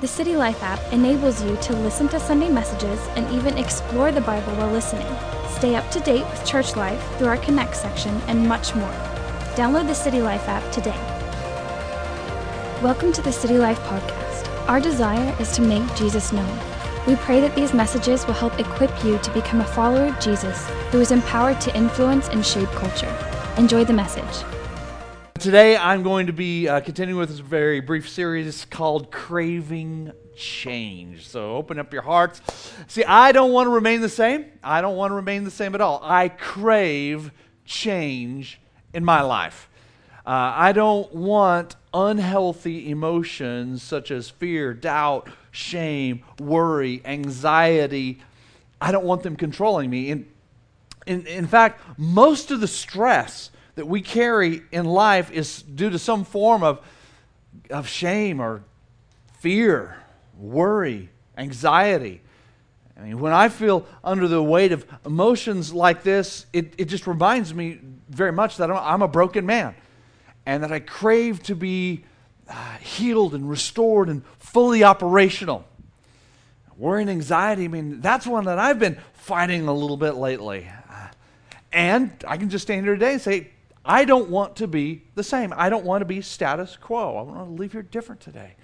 The City Life app enables you to listen to Sunday messages and even explore the Bible while listening. Stay up to date with church life through our Connect section and much more. Download the City Life app today. Welcome to the City Life podcast. Our desire is to make Jesus known. We pray that these messages will help equip you to become a follower of Jesus who is empowered to influence and shape culture. Enjoy the message. Today, I'm going to be uh, continuing with this very brief series called Craving Change. So, open up your hearts. See, I don't want to remain the same. I don't want to remain the same at all. I crave change in my life. Uh, I don't want unhealthy emotions such as fear, doubt, shame, worry, anxiety. I don't want them controlling me. In, in, in fact, most of the stress that we carry in life is due to some form of, of shame or fear, worry, anxiety. I mean, when I feel under the weight of emotions like this, it, it just reminds me very much that I'm, I'm a broken man and that I crave to be uh, healed and restored and fully operational. Worry and anxiety, I mean, that's one that I've been fighting a little bit lately. Uh, and I can just stand here today and say, I don't want to be the same. I don't want to be status quo. I want to leave here different today.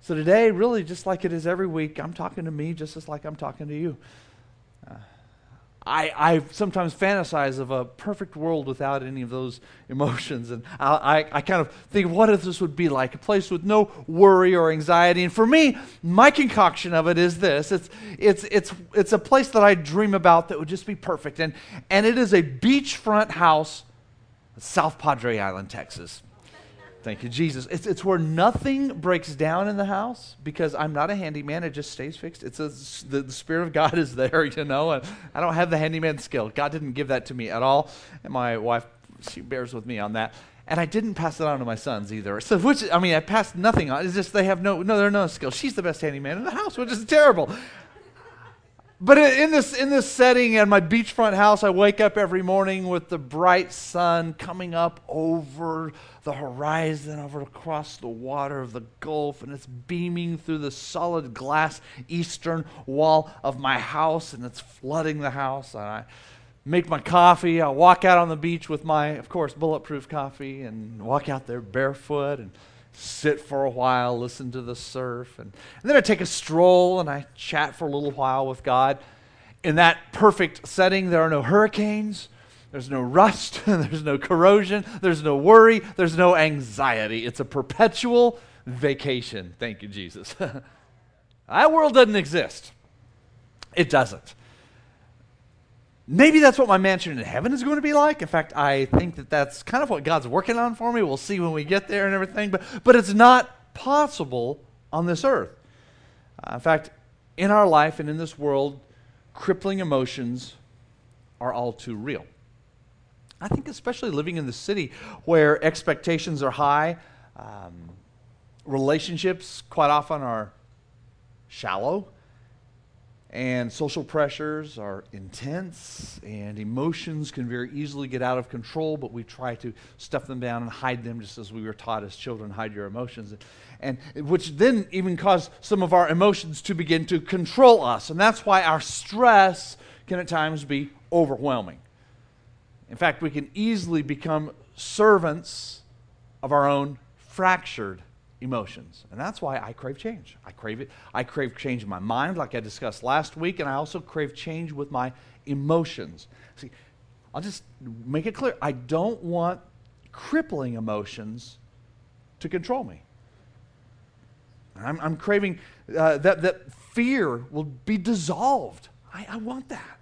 So today, really, just like it is every week, I'm talking to me just as like I'm talking to you. Uh, I, I sometimes fantasize of a perfect world without any of those emotions. And I, I, I, kind of think, what if this would be like? A place with no worry or anxiety. And for me, my concoction of it is this it's, it's, it's, it's a place that I dream about that would just be perfect. And, and it is a beachfront house South Padre Island, Texas. Thank you, Jesus. It's, it's where nothing breaks down in the house because I'm not a handyman. It just stays fixed. It's a, the, the Spirit of God is there, you know. And I don't have the handyman skill. God didn't give that to me at all. And my wife, she bears with me on that. And I didn't pass it on to my sons either. So, which, I mean, I passed nothing on. It's just they have no, no, they're no skill. She's the best handyman in the house, which is terrible. But in this, in this setting at my beachfront house, I wake up every morning with the bright sun coming up over the horizon, over across the water of the Gulf, and it's beaming through the solid glass eastern wall of my house, and it's flooding the house. And I make my coffee. I walk out on the beach with my, of course, bulletproof coffee, and walk out there barefoot and sit for a while, listen to the surf, and, and, then I take a stroll and I chat for a little while with God. In that perfect setting, there are no hurricanes, there's no rust, there's no corrosion, there's no worry, there's no anxiety. It's a perpetual vacation. Thank you, Jesus. that world doesn't exist. It doesn't. Maybe that's what my mansion in heaven is going to be like. In fact, I think that that's kind of what God's working on for me. We'll see when we get there and everything. But, but it's not possible on this earth. Uh, in fact, in our life and in this world, crippling emotions are all too real. I think, especially living in the city where expectations are high, um, relationships quite often are shallow and social pressures are intense, and emotions can very easily get out of control, but we try to stuff them down and hide them just as we were taught as children hide your emotions. And, which then even cause some of our emotions to begin to control us. And that's why our stress can at times be overwhelming. In fact, we can easily become servants of our own fractured emotions. And that's why I crave change. I crave it. I crave change in my mind, like I discussed last week, and I also crave change with my emotions. See, I'll just make it clear I don't want crippling emotions to control me. I'm, I'm craving uh, that, that fear will be dissolved. I, I want that.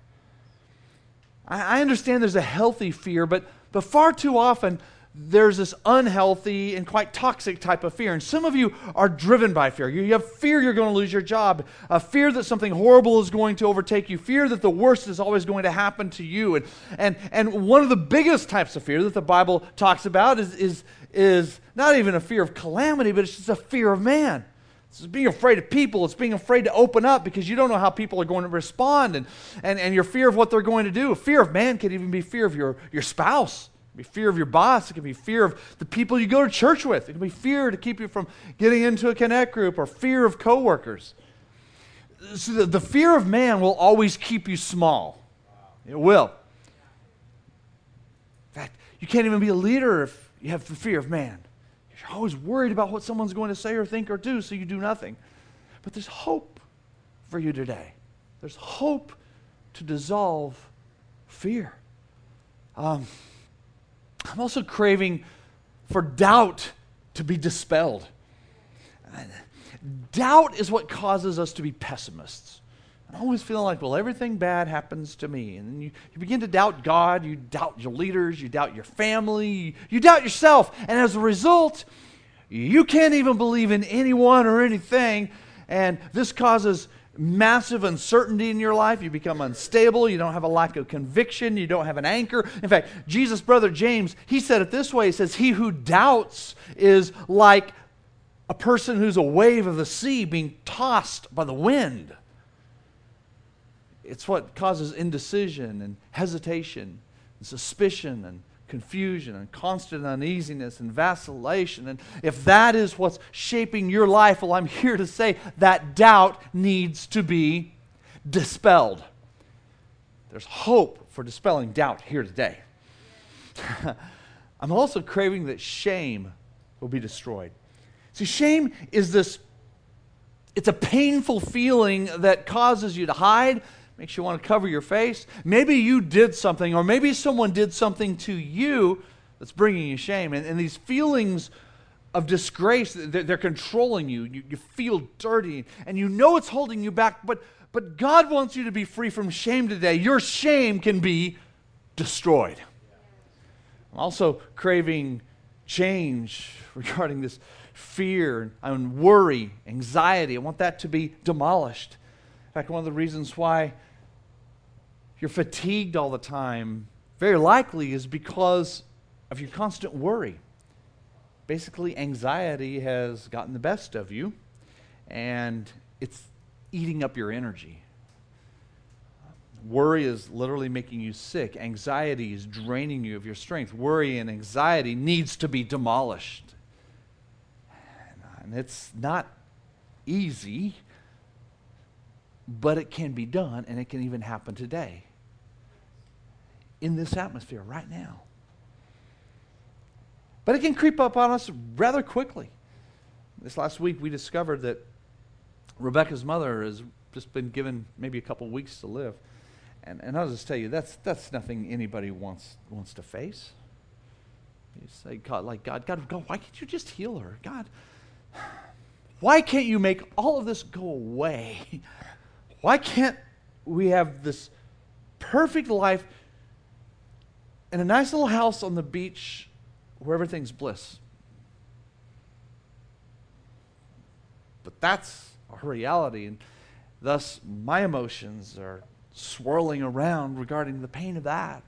I, I understand there's a healthy fear, but, but far too often, there's this unhealthy and quite toxic type of fear. And some of you are driven by fear. You have fear you're going to lose your job, a fear that something horrible is going to overtake you, fear that the worst is always going to happen to you. And, and, and one of the biggest types of fear that the Bible talks about is, is, is not even a fear of calamity, but it's just a fear of man. It's being afraid of people. It's being afraid to open up because you don't know how people are going to respond and, and, and your fear of what they're going to do. Fear of man could even be fear of your, your spouse can be fear of your boss. It can be fear of the people you go to church with. It can be fear to keep you from getting into a connect group or fear of coworkers. So the, the fear of man will always keep you small. It will. In fact, you can't even be a leader if you have the fear of man. You're always worried about what someone's going to say or think or do, so you do nothing. But there's hope for you today. There's hope to dissolve fear. Um, I'm also craving for doubt to be dispelled. Doubt is what causes us to be pessimists. I'm always feeling like, well, everything bad happens to me. And you, you begin to doubt God, you doubt your leaders, you doubt your family, you, you doubt yourself. And as a result, you can't even believe in anyone or anything. And this causes massive uncertainty in your life. You become unstable. You don't have a lack of conviction. You don't have an anchor. In fact, Jesus' brother James, he said it this way He says, He who doubts is like a person who's a wave of the sea being tossed by the wind. It's what causes indecision and hesitation and suspicion and confusion and constant uneasiness and vacillation. And if that is what's shaping your life, well, I'm here to say that doubt needs to be dispelled. There's hope for dispelling doubt here today. I'm also craving that shame will be destroyed. See, shame is this, it's a painful feeling that causes you to hide, makes you want to cover your face. Maybe you did something, or maybe someone did something to you that's bringing you shame. And, and these feelings of disgrace, they're, they're controlling you. you. You feel dirty, and you know it's holding you back, but, but God wants you to be free from shame today. Your shame can be destroyed. I'm also craving change regarding this fear and worry, anxiety. I want that to be demolished. In fact, one of the reasons why you're fatigued all the time, very likely is because of your constant worry. Basically, anxiety has gotten the best of you, and it's eating up your energy. Worry is literally making you sick. Anxiety is draining you of your strength. Worry and anxiety needs to be demolished. And it's not easy, but it can be done, and it can even happen today in this atmosphere right now. But it can creep up on us rather quickly. This last week, we discovered that Rebecca's mother has just been given maybe a couple weeks to live. And, and I'll just tell you, that's, that's nothing anybody wants, wants to face. You say, God, like, God, God, God, why can't you just heal her? God, why can't you make all of this go away? Why can't we have this perfect life in a nice little house on the beach where everything's bliss. But that's our reality, and thus my emotions are swirling around regarding the pain of that.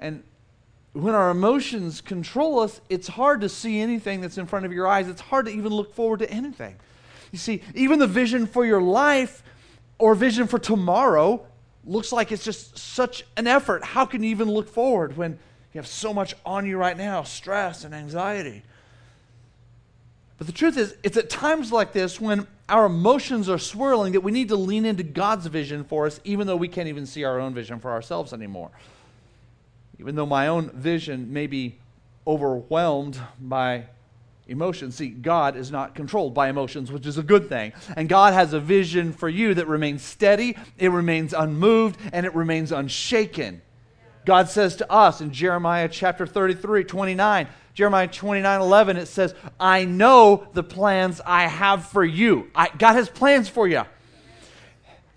And when our emotions control us, it's hard to see anything that's in front of your eyes. It's hard to even look forward to anything. You see, even the vision for your life or vision for tomorrow looks like it's just such an effort. How can you even look forward when you have so much on you right now stress and anxiety? But the truth is, it's at times like this when our emotions are swirling that we need to lean into God's vision for us, even though we can't even see our own vision for ourselves anymore. Even though my own vision may be overwhelmed by emotions. See, God is not controlled by emotions, which is a good thing. And God has a vision for you that remains steady, it remains unmoved, and it remains unshaken. God says to us in Jeremiah chapter 33, 29, Jeremiah 29, 11, it says, I know the plans I have for you. I, God has plans for you.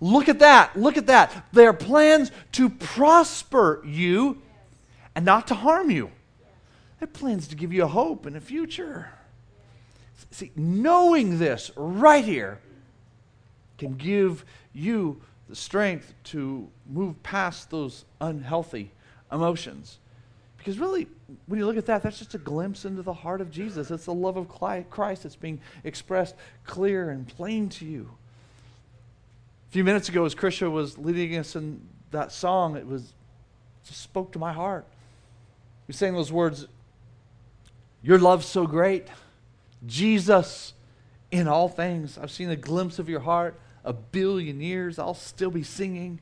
Look at that. Look at that. They are plans to prosper you and not to harm you. They're plans to give you a hope and a future. See, knowing this right here can give you the strength to move past those unhealthy emotions. Because really, when you look at that, that's just a glimpse into the heart of Jesus. It's the love of Christ that's being expressed clear and plain to you. A few minutes ago, as Krisha was leading us in that song, it was just spoke to my heart. You're saying those words, Your love's so great. Jesus in all things. I've seen a glimpse of your heart. A billion years, I'll still be singing.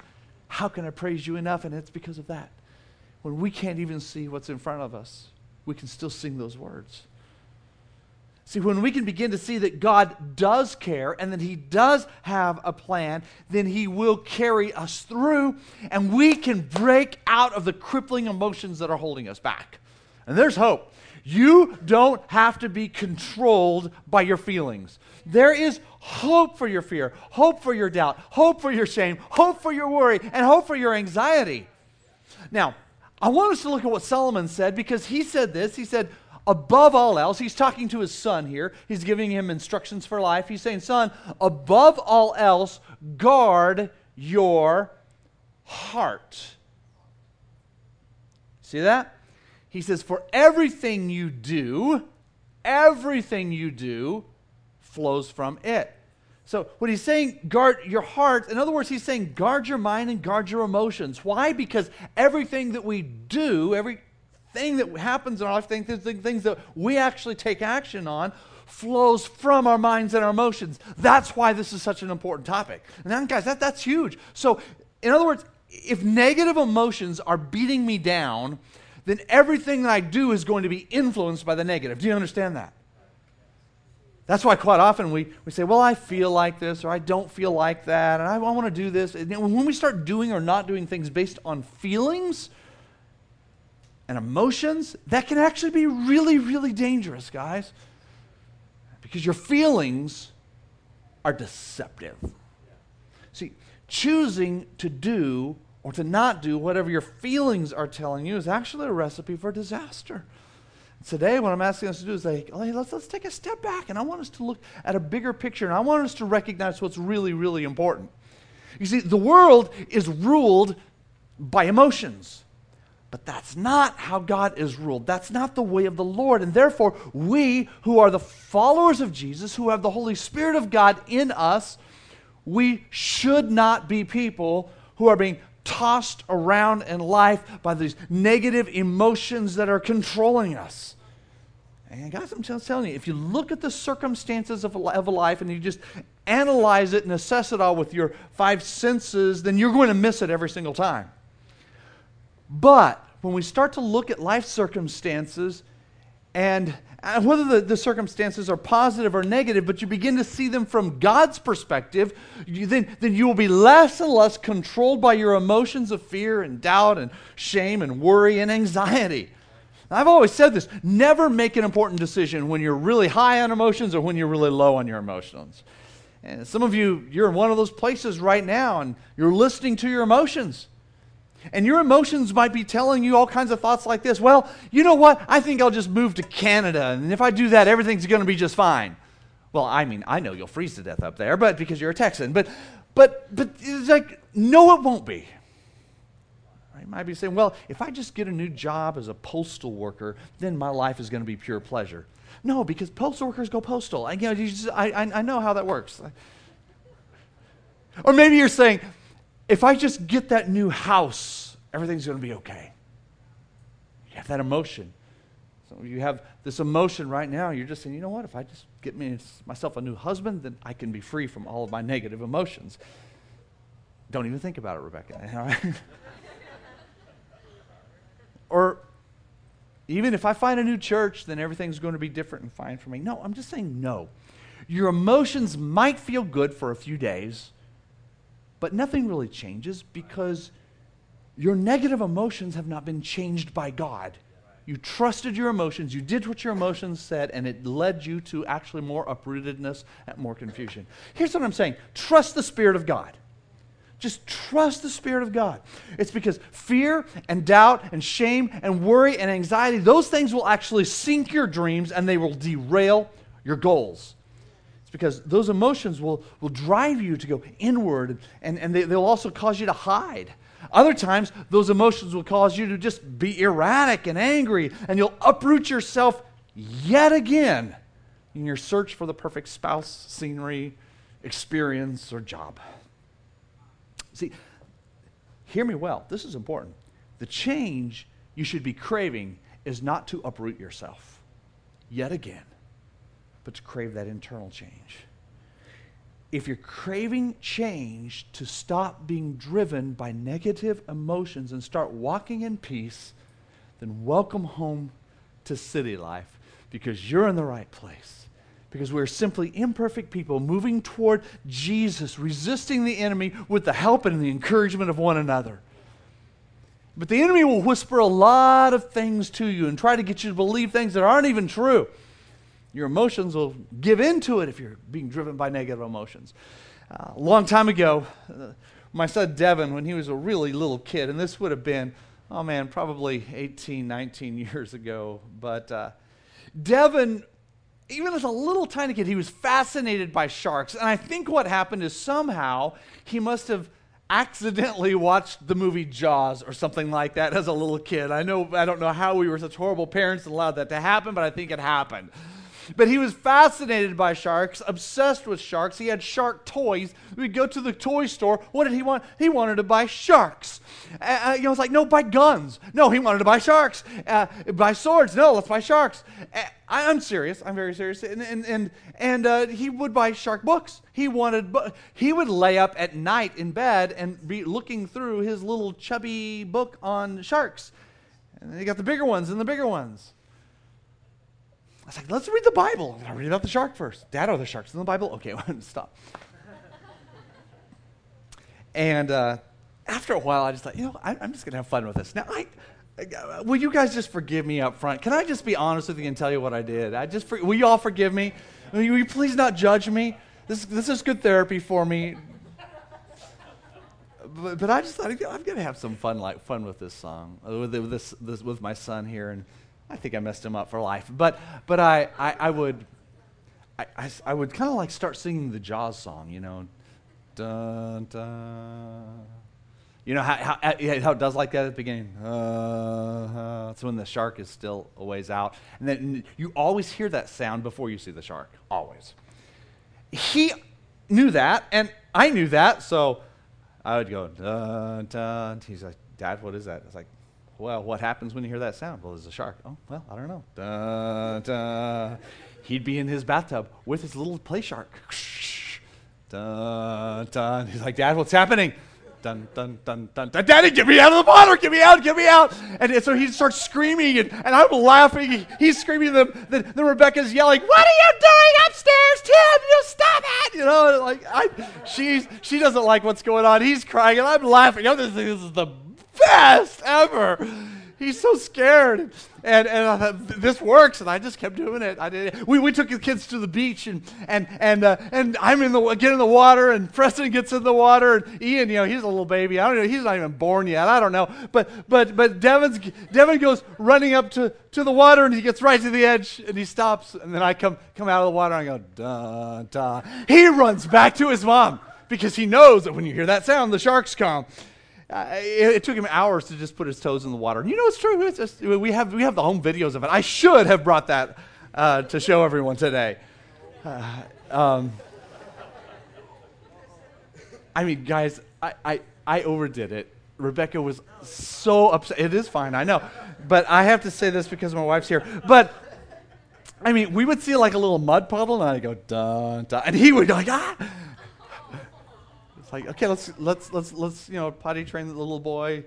How can I praise you enough? And it's because of that. When we can't even see what's in front of us, we can still sing those words. See, when we can begin to see that God does care and that He does have a plan, then He will carry us through and we can break out of the crippling emotions that are holding us back. And there's hope. You don't have to be controlled by your feelings. There is hope for your fear, hope for your doubt, hope for your shame, hope for your worry, and hope for your anxiety. Now, I want us to look at what Solomon said because he said this. He said, above all else, he's talking to his son here. He's giving him instructions for life. He's saying, Son, above all else, guard your heart. See that? He says, For everything you do, everything you do flows from it. So, what he's saying, guard your heart. In other words, he's saying, guard your mind and guard your emotions. Why? Because everything that we do, everything that happens in our life, things, things that we actually take action on, flows from our minds and our emotions. That's why this is such an important topic. And guys, that, that's huge. So, in other words, if negative emotions are beating me down, then everything that I do is going to be influenced by the negative. Do you understand that? That's why quite often we, we say, Well, I feel like this, or I don't feel like that, and I, I want to do this. And when we start doing or not doing things based on feelings, and emotions, that can actually be really, really dangerous, guys. Because your feelings are deceptive. See, choosing to do or to not do whatever your feelings are telling you is actually a recipe for disaster. Today, what I'm asking us to do is like, hey, let's, let's take a step back, and I want us to look at a bigger picture, and I want us to recognize what's really, really important. You see, the world is ruled by emotions. But that's not how God is ruled. That's not the way of the Lord. And therefore, we who are the followers of Jesus, who have the Holy Spirit of God in us, we should not be people who are being tossed around in life by these negative emotions that are controlling us. And guys, I'm telling you, if you look at the circumstances of, of a life and you just analyze it and assess it all with your five senses, then you're going to miss it every single time. But when we start to look at life circumstances, and whether the, the, circumstances are positive or negative, but you begin to see them from God's perspective, you, then, then you will be less and less controlled by your emotions of fear and doubt and shame and worry and anxiety. I've always said this never make an important decision when you're really high on emotions or when you're really low on your emotions. And some of you, you're in one of those places right now and you're listening to your emotions. And your emotions might be telling you all kinds of thoughts like this. Well, you know what? I think I'll just move to Canada. And if I do that, everything's going to be just fine. Well, I mean, I know you'll freeze to death up there, but because you're a Texan. But, but, but it's like, no, it won't be. You might be saying, well, if I just get a new job as a postal worker, then my life is going to be pure pleasure. No, because postal workers go postal. I, you know, you just, I, I, I know how that works. Or maybe you're saying, if I just get that new house, everything's going to be okay. You have that emotion. So you have this emotion right now. You're just saying, you know what? If I just get me myself a new husband, then I can be free from all of my negative emotions. Don't even think about it, Rebecca. or even if I find a new church, then everything's going to be different and fine for me. No, I'm just saying no. Your emotions might feel good for a few days but nothing really changes because your negative emotions have not been changed by God. You trusted your emotions, you did what your emotions said, and it led you to actually more uprootedness and more confusion. Here's what I'm saying trust the Spirit of God. Just trust the Spirit of God. It's because fear and doubt and shame and worry and anxiety, those things will actually sink your dreams and they will derail your goals. It's because those emotions will, will drive you to go inward and, and they, they'll also cause you to hide. Other times, those emotions will cause you to just be erratic and angry, and you'll uproot yourself yet again in your search for the perfect spouse, scenery, experience, or job. See, hear me well. This is important. The change you should be craving is not to uproot yourself yet again, but to crave that internal change. If you're craving change to stop being driven by negative emotions and start walking in peace, then welcome home to city life because you're in the right place. Because we're simply imperfect people moving toward Jesus, resisting the enemy with the help and the encouragement of one another. But the enemy will whisper a lot of things to you and try to get you to believe things that aren't even true. Your emotions will give into it if you're being driven by negative emotions. Uh, a long time ago, uh, my son Devin, when he was a really little kid, and this would have been, oh man, probably 18, 19 years ago, but uh, Devin, even as a little tiny kid, he was fascinated by sharks. And I think what happened is somehow he must have accidentally watched the movie Jaws or something like that as a little kid. I know I don't know how we were such horrible parents and allowed that to happen, but I think it happened. But he was fascinated by sharks, obsessed with sharks. He had shark toys. We'd go to the toy store. What did he want? He wanted to buy sharks. Uh, you know, it's like, no, buy guns. No, he wanted to buy sharks. Uh, buy swords. No, let's buy sharks. Uh, I, am serious. I'm very serious. And, and, and, and uh, he would buy shark books. He wanted, bu- he would lay up at night in bed and be looking through his little chubby book on sharks. And then he got the bigger ones and the bigger ones. I was like, let's read the Bible. I read about the shark first. Dad, are the sharks in the Bible? Okay, stop. and uh, after a while, I just thought, you know, I, am just going to have fun with this. Now, I, uh, will you guys just forgive me up front? Can I just be honest with you and tell you what I did? I just, will you all forgive me? Will you, will you please not judge me? This, this is good therapy for me. But, but I just thought I'm going to have some fun, like fun with this song, uh, with, this, this, with my son here, and I think I messed him up for life. But, but I, I, I would, I, I, I would kind of like start singing the Jaws song, you know. Dun, dun. You know how, how, how it does like that at the beginning? Uh, that's when the shark is still a ways out. And then you always hear that sound before you see the shark. Always. He knew that, and I knew that, so I would go, dun, dun. He's like, Dad, what is that? I was like, well, what happens when you hear that sound? Well, there's a shark. Oh, well, I don't know. Dun, dun. He'd be in his bathtub with his little play shark. Dun, dun. He's like, Dad, what's happening? Dun, dun, dun, dun, dun. Daddy, get me out of the water. Get me out. Get me out. And, and so he starts screaming, and, and I'm laughing. He's screaming. Then, then, then Rebecca's yelling, What are you doing upstairs, Tim? You stop it. You know, like, I, she's, she doesn't like what's going on. He's crying, and I'm laughing. I'm just thinking this is the best ever. He's so scared. And, and uh, this works, and I just kept doing it. I did. We, we took the kids to the beach, and and and uh, and I'm in the get in the water, and Preston gets in the water, and Ian, you know, he's a little baby. I don't know, he's not even born yet. I don't know, but but but Devin's Devin goes running up to, to the water, and he gets right to the edge, and he stops, and then I come come out of the water, and I go da da. He runs back to his mom because he knows that when you hear that sound, the sharks come. It, it, took him hours to just put his toes in the water. You know, it's true. It's just, we, have, we have the home videos of it. I should have brought that uh, to show everyone today. Uh, um, I mean, guys, I, I, I overdid it. Rebecca was so upset. It is fine, I know. But I have to say this because my wife's here. But I mean, we would see like a little mud puddle, and I'd go, dun, dun. And he would go like, ah like, okay, let's let's let's let's you know potty train the little boy.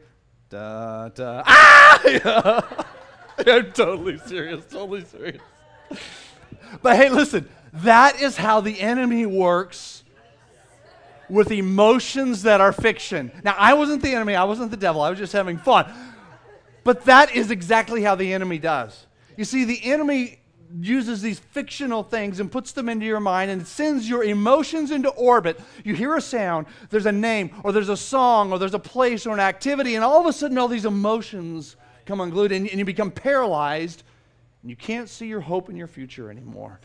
Da da. Ah! I'm totally serious. Totally serious. But hey, listen. That is how the enemy works with emotions that are fiction. Now, I wasn't the enemy. I wasn't the devil. I was just having fun. But that is exactly how the enemy does. You see, the enemy uses these fictional things and puts them into your mind and sends your emotions into orbit. You hear a sound, there's a name, or there's a song, or there's a place, or an activity, and all of a sudden, all these emotions come unglued, and, and you become paralyzed, and you can't see your hope in your future anymore.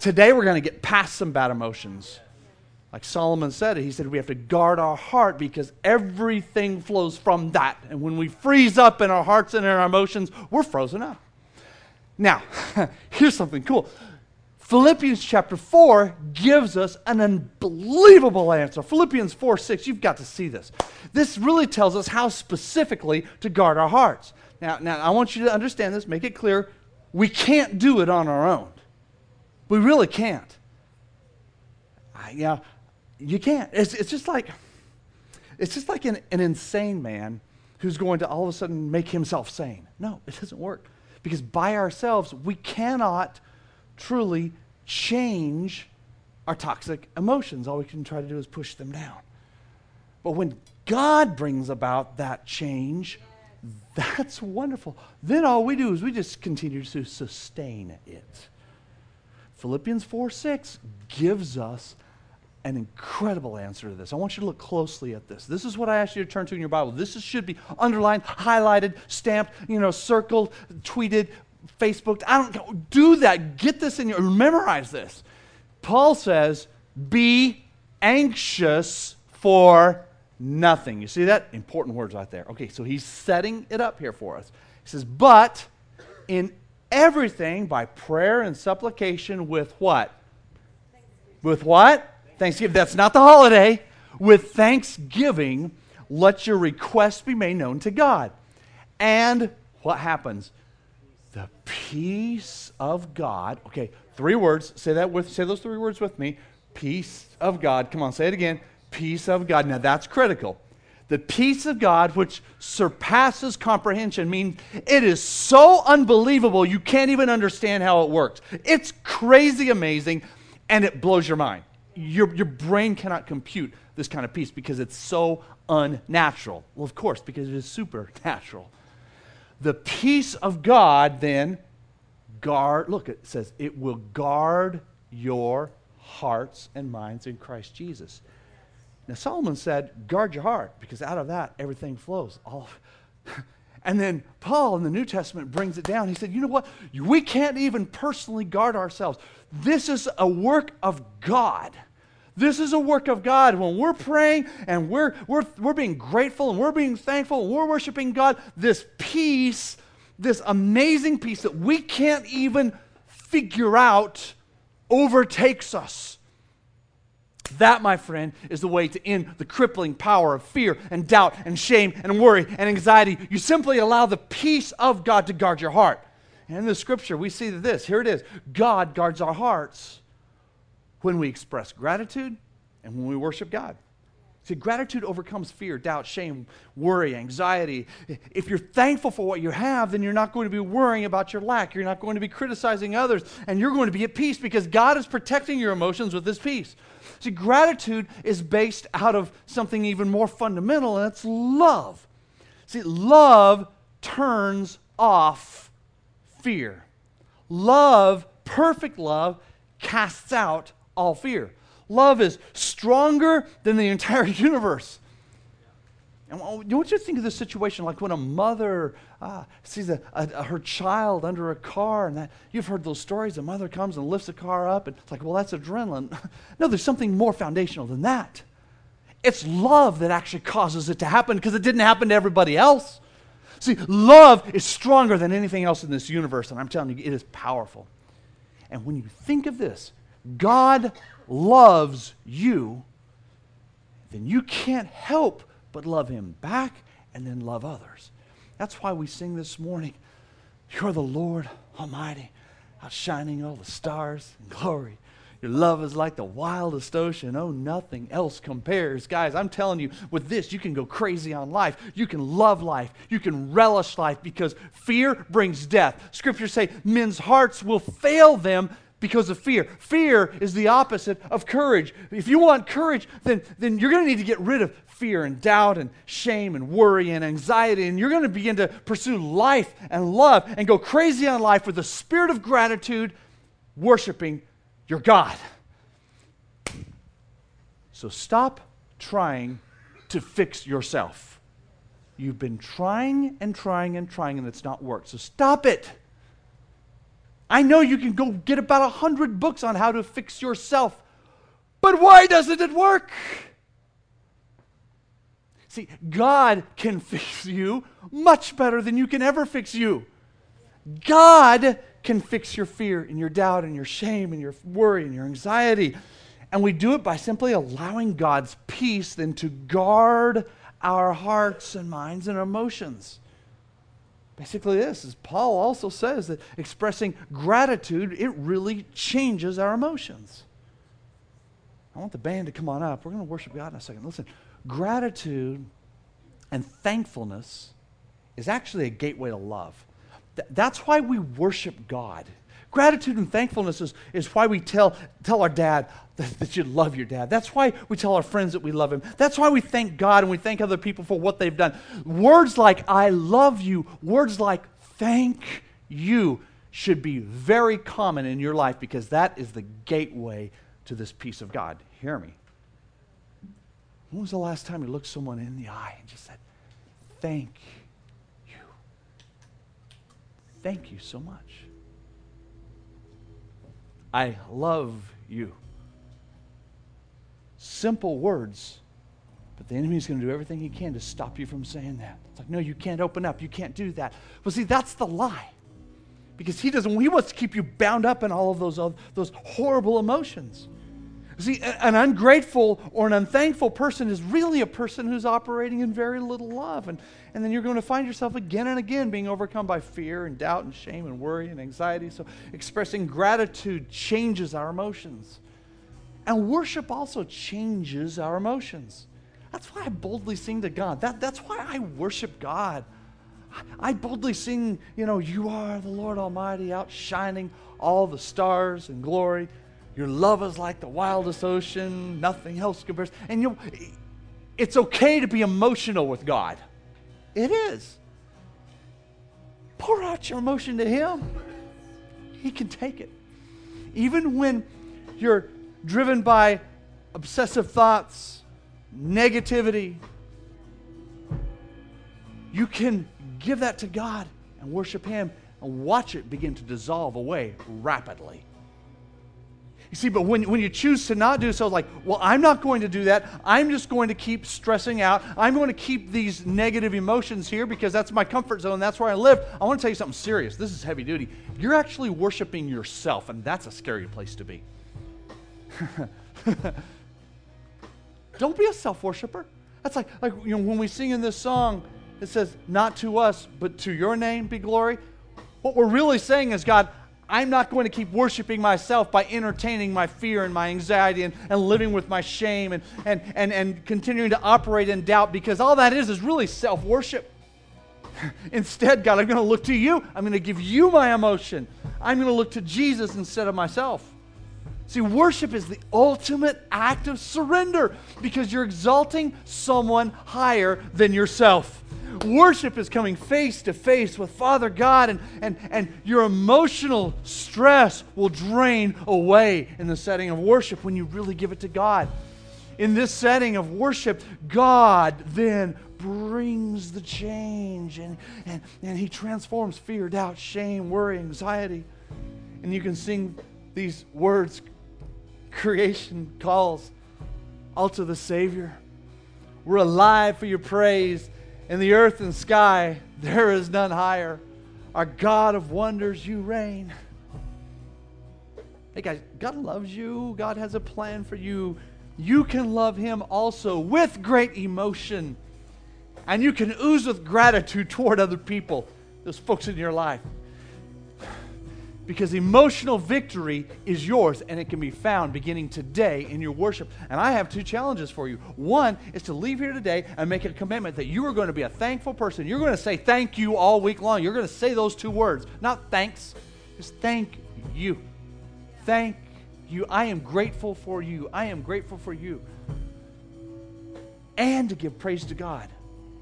Today, we're going to get past some bad emotions. Like Solomon said, he said we have to guard our heart because everything flows from that. And when we freeze up in our hearts and in our emotions, we're frozen up. Now, here's something cool. Philippians chapter 4 gives us an unbelievable answer. Philippians 4 6, you've got to see this. This really tells us how specifically to guard our hearts. Now, now, I want you to understand this, make it clear. We can't do it on our own. We really can't. I, yeah, you can't. It's, it's just like, it's just like an, an insane man who's going to all of a sudden make himself sane. No, it doesn't work. Because by ourselves, we cannot truly change our toxic emotions. All we can try to do is push them down. But when God brings about that change, that's wonderful. Then all we do is we just continue to sustain it. Philippians 4 6 gives us an incredible answer to this. I want you to look closely at this. This is what I asked you to turn to in your Bible. This is, should be underlined, highlighted, stamped, you know, circled, tweeted, Facebooked. I don't do that. Get this in your memorize this. Paul says, "Be anxious for nothing." You see that? Important words right there. Okay, so he's setting it up here for us. He says, "But in everything by prayer and supplication with what? With what? Thanksgiving. That's not the holiday. With thanksgiving, let your requests be made known to God. And what happens? The peace of God. Okay, three words. Say that with say those three words with me. Peace of God. Come on, say it again. Peace of God. Now that's critical. The peace of God, which surpasses comprehension, means it is so unbelievable you can't even understand how it works. It's crazy amazing and it blows your mind. Your, your brain cannot compute this kind of peace because it's so unnatural. Well, of course, because it is supernatural. The peace of God then guard, look, it says it will guard your hearts and minds in Christ Jesus. Now, Solomon said, guard your heart, because out of that, everything flows. All and then Paul in the New Testament brings it down. He said, you know what? We can't even personally guard ourselves. This is a work of God. This is a work of God. When we're praying and we're, we're, we're being grateful and we're being thankful and we're worshiping God, this peace, this amazing peace that we can't even figure out overtakes us. That, my friend, is the way to end the crippling power of fear and doubt and shame and worry and anxiety. You simply allow the peace of God to guard your heart. And in the scripture, we see this. Here it is God guards our hearts when we express gratitude and when we worship God. See, gratitude overcomes fear, doubt, shame, worry, anxiety. If you're thankful for what you have, then you're not going to be worrying about your lack. You're not going to be criticizing others, and you're going to be at peace because God is protecting your emotions with His peace. See, gratitude is based out of something even more fundamental, and it's love. See, love turns off fear. Love, perfect love, casts out all fear. Love is stronger than the entire universe. And want you think of this situation like when a mother uh, sees a, a, her child under a car, and that, you've heard those stories. A mother comes and lifts the car up, and it's like, well, that's adrenaline. no, there's something more foundational than that. It's love that actually causes it to happen because it didn't happen to everybody else. See, love is stronger than anything else in this universe, and I'm telling you, it is powerful. And when you think of this, God loves you, then you can't help but love Him back and then love others. That's why we sing this morning You're the Lord Almighty, outshining all the stars in glory. Your love is like the wildest ocean. Oh, nothing else compares. Guys, I'm telling you, with this, you can go crazy on life. You can love life. You can relish life because fear brings death. Scriptures say men's hearts will fail them because of fear. Fear is the opposite of courage. If you want courage, then, then you're going to need to get rid of fear and doubt and shame and worry and anxiety, and you're going to begin to pursue life and love and go crazy on life with a spirit of gratitude, worshiping your God. So stop trying to fix yourself. You've been trying and trying and trying, and it's not worked. So stop it. I know you can go get about a hundred books on how to fix yourself, but why doesn't it work? See, God can fix you much better than you can ever fix you. God can fix your fear and your doubt and your shame and your worry and your anxiety. And we do it by simply allowing God's peace then to guard our hearts and minds and emotions. Basically this is Paul also says that expressing gratitude, it really changes our emotions. I want the band to come on up. We're going to worship God in a second. Listen, gratitude and thankfulness is actually a gateway to love. Th- that's why we worship God. Gratitude and thankfulness is, is why we tell, tell our dad that, that you love your dad. That's why we tell our friends that we love him. That's why we thank God and we thank other people for what they've done. Words like, I love you, words like, thank you, should be very common in your life because that is the gateway to this peace of God. Hear me. When was the last time you looked someone in the eye and just said, Thank you? Thank you so much. I love you. Simple words, but the enemy's going to do everything he can to stop you from saying that. It's like, no, you can't open up. You can't do that. Well, see, that's the lie. Because he doesn't, he wants to keep you bound up in all of those, those horrible emotions. See, an ungrateful or an unthankful person is really a person who's operating in very little love. And, and then you're going to find yourself again and again being overcome by fear and doubt and shame and worry and anxiety. So expressing gratitude changes our emotions. And worship also changes our emotions. That's why I boldly sing to God. That, that's why I worship God. I boldly sing, you know, you are the Lord Almighty, outshining all the stars and glory. Your love is like the wildest ocean. Nothing else compares. And you it's okay to be emotional with God. It is. Pour out your emotion to Him. He can take it. Even when you're driven by obsessive thoughts, negativity, you can give that to God and worship Him and watch it begin to dissolve away rapidly. You see, but when, when you choose to not do so, like, well, I'm not going to do that. I'm just going to keep stressing out. I'm going to keep these negative emotions here because that's my comfort zone. That's where I live. I want to tell you something serious. This is heavy duty. You're actually worshiping yourself, and that's a scary place to be. Don't be a self worshiper. That's like, like you know, when we sing in this song, it says, Not to us, but to your name be glory. What we're really saying is, God, I'm not going to keep worshiping myself by entertaining my fear and my anxiety and, and living with my shame and, and, and, and continuing to operate in doubt because all that is is really self worship. Instead, God, I'm going to look to you. I'm going to give you my emotion. I'm going to look to Jesus instead of myself. See, worship is the ultimate act of surrender because you're exalting someone higher than yourself. Worship is coming face to face with Father God, and, and, and your emotional stress will drain away in the setting of worship when you really give it to God. In this setting of worship, God then brings the change and, and, and He transforms fear, doubt, shame, worry, anxiety. And you can sing these words creation calls all to the Savior. We're alive for your praise. In the earth and sky, there is none higher. Our God of wonders, you reign. Hey guys, God loves you. God has a plan for you. You can love Him also with great emotion. And you can ooze with gratitude toward other people, those folks in your life. Because emotional victory is yours and it can be found beginning today in your worship. And I have two challenges for you. One is to leave here today and make a commitment that you are going to be a thankful person. You're going to say thank you all week long. You're going to say those two words, not thanks, just thank you. Thank you. I am grateful for you. I am grateful for you. And to give praise to God.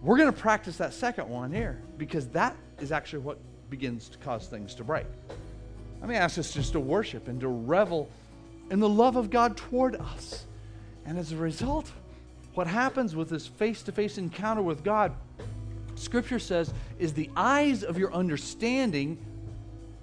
We're going to practice that second one here because that is actually what begins to cause things to break. Let me ask us just to worship and to revel in the love of God toward us. And as a result, what happens with this face to face encounter with God, Scripture says, is the eyes of your understanding.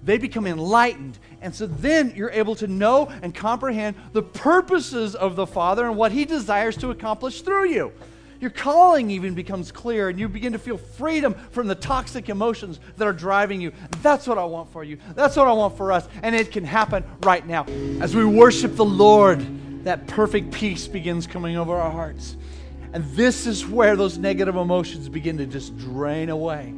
They become enlightened. And so then you're able to know and comprehend the purposes of the Father and what He desires to accomplish through you. Your calling even becomes clear, and you begin to feel freedom from the toxic emotions that are driving you. That's what I want for you. That's what I want for us. And it can happen right now. As we worship the Lord, that perfect peace begins coming over our hearts. And this is where those negative emotions begin to just drain away.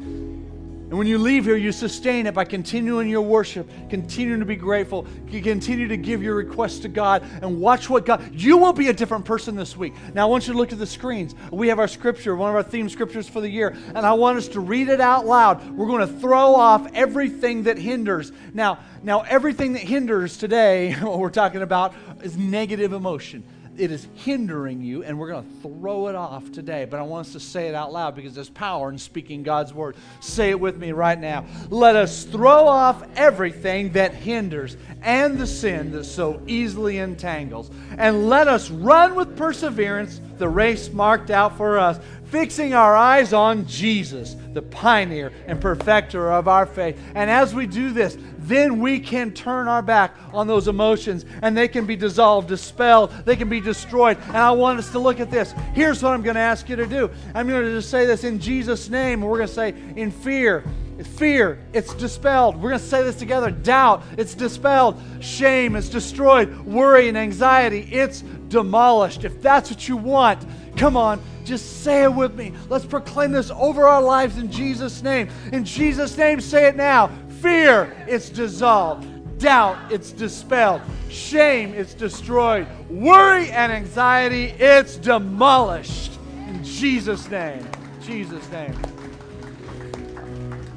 And when you leave here, you sustain it by continuing your worship, continuing to be grateful, you continue to give your requests to God, and watch what God. You will be a different person this week. Now, I want you to look at the screens. We have our scripture, one of our theme scriptures for the year, and I want us to read it out loud. We're going to throw off everything that hinders. Now, now everything that hinders today, what we're talking about, is negative emotion it is hindering you, and we're going to throw it off today. But I want us to say it out loud because there's power in speaking God's word. Say it with me right now. Let us throw off everything that hinders and the sin that so easily entangles, and let us run with perseverance the race marked out for us fixing our eyes on Jesus, the pioneer and perfecter of our faith. And as we do this, then we can turn our back on those emotions and they can be dissolved, dispelled, they can be destroyed. And I want us to look at this. Here's what I'm going to ask you to do I'm going to just say this in Jesus' name. We're going to say, in fear, Fear, it's dispelled. We're going to say this together. Doubt, it's dispelled. Shame, it's destroyed. Worry and anxiety, it's demolished. If that's what you want, come on, just say it with me. Let's proclaim this over our lives in Jesus' name. In Jesus' name, say it now. Fear, it's dissolved. Doubt, it's dispelled. Shame, it's destroyed. Worry and anxiety, it's demolished. In Jesus' name. Jesus' name.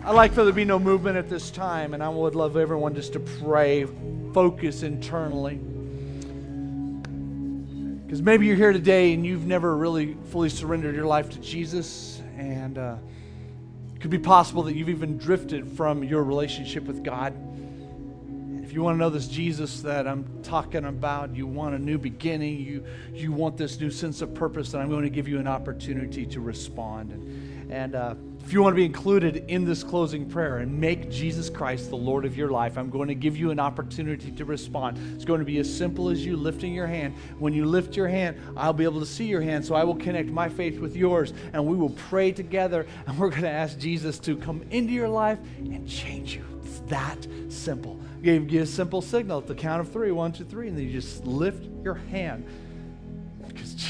I'd like for there to be no movement at this time, and I would love everyone just to pray, focus internally. Because maybe you're here today and you've never really fully surrendered your life to Jesus, and uh, could be possible that you've even drifted from your relationship with God. If you want to know this Jesus that I'm talking about, you want a new beginning, you, you want this new sense of purpose, then I'm going to give you an opportunity to respond. And, and uh, if you want to be included in this closing prayer and make Jesus Christ the Lord of your life, I'm going to give you an opportunity to respond. It's going to be as simple as you lifting your hand. When you lift your hand, I'll be able to see your hand, so I will connect my faith with yours, and we will pray together, and we're going to ask Jesus to come into your life and change you. It's that simple. Give a simple signal at the count of three, one, two, three, and then you just lift your hand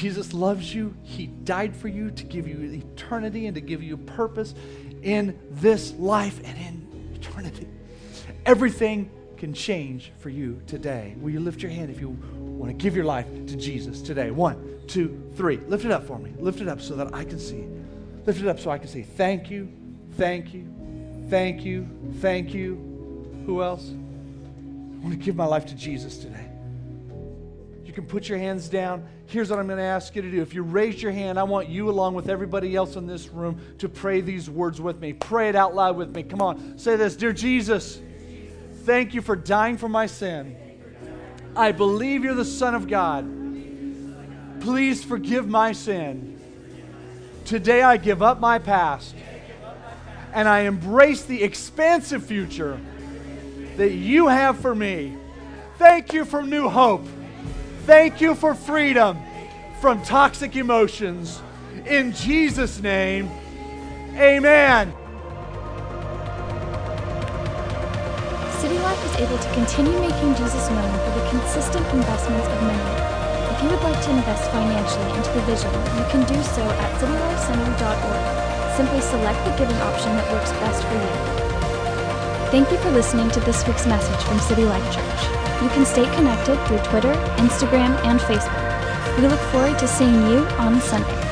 Jesus loves you. He died for you to give you eternity and to give you purpose in this life and in eternity. Everything can change for you today. Will you lift your hand if you want to give your life to Jesus today? One, two, three. Lift it up for me. Lift it up so that I can see. Lift it up so I can see. Thank you, thank you, thank you, thank you. Who else? I want to give my life to Jesus today. Can put your hands down here's what I'm going to ask you to do. If you raise your hand, I want you, along with everybody else in this room, to pray these words with me. Pray it out loud with me. Come on, say this Dear Jesus, thank you for dying for my sin. I believe you're the Son of God. Please forgive my sin. Today I give up my past and I embrace the expansive future that you have for me. Thank you for new hope. Thank you for freedom from toxic emotions. In Jesus' name, amen. City Life is able to continue making Jesus known through the consistent investments of many. If you would like to invest financially into the vision, you can do so at citylifecenter.org. Simply select the giving option that works best for you. Thank you for listening to this week's message from City Life Church. You can stay connected through Twitter, Instagram, and Facebook. We look forward to seeing you on Sunday.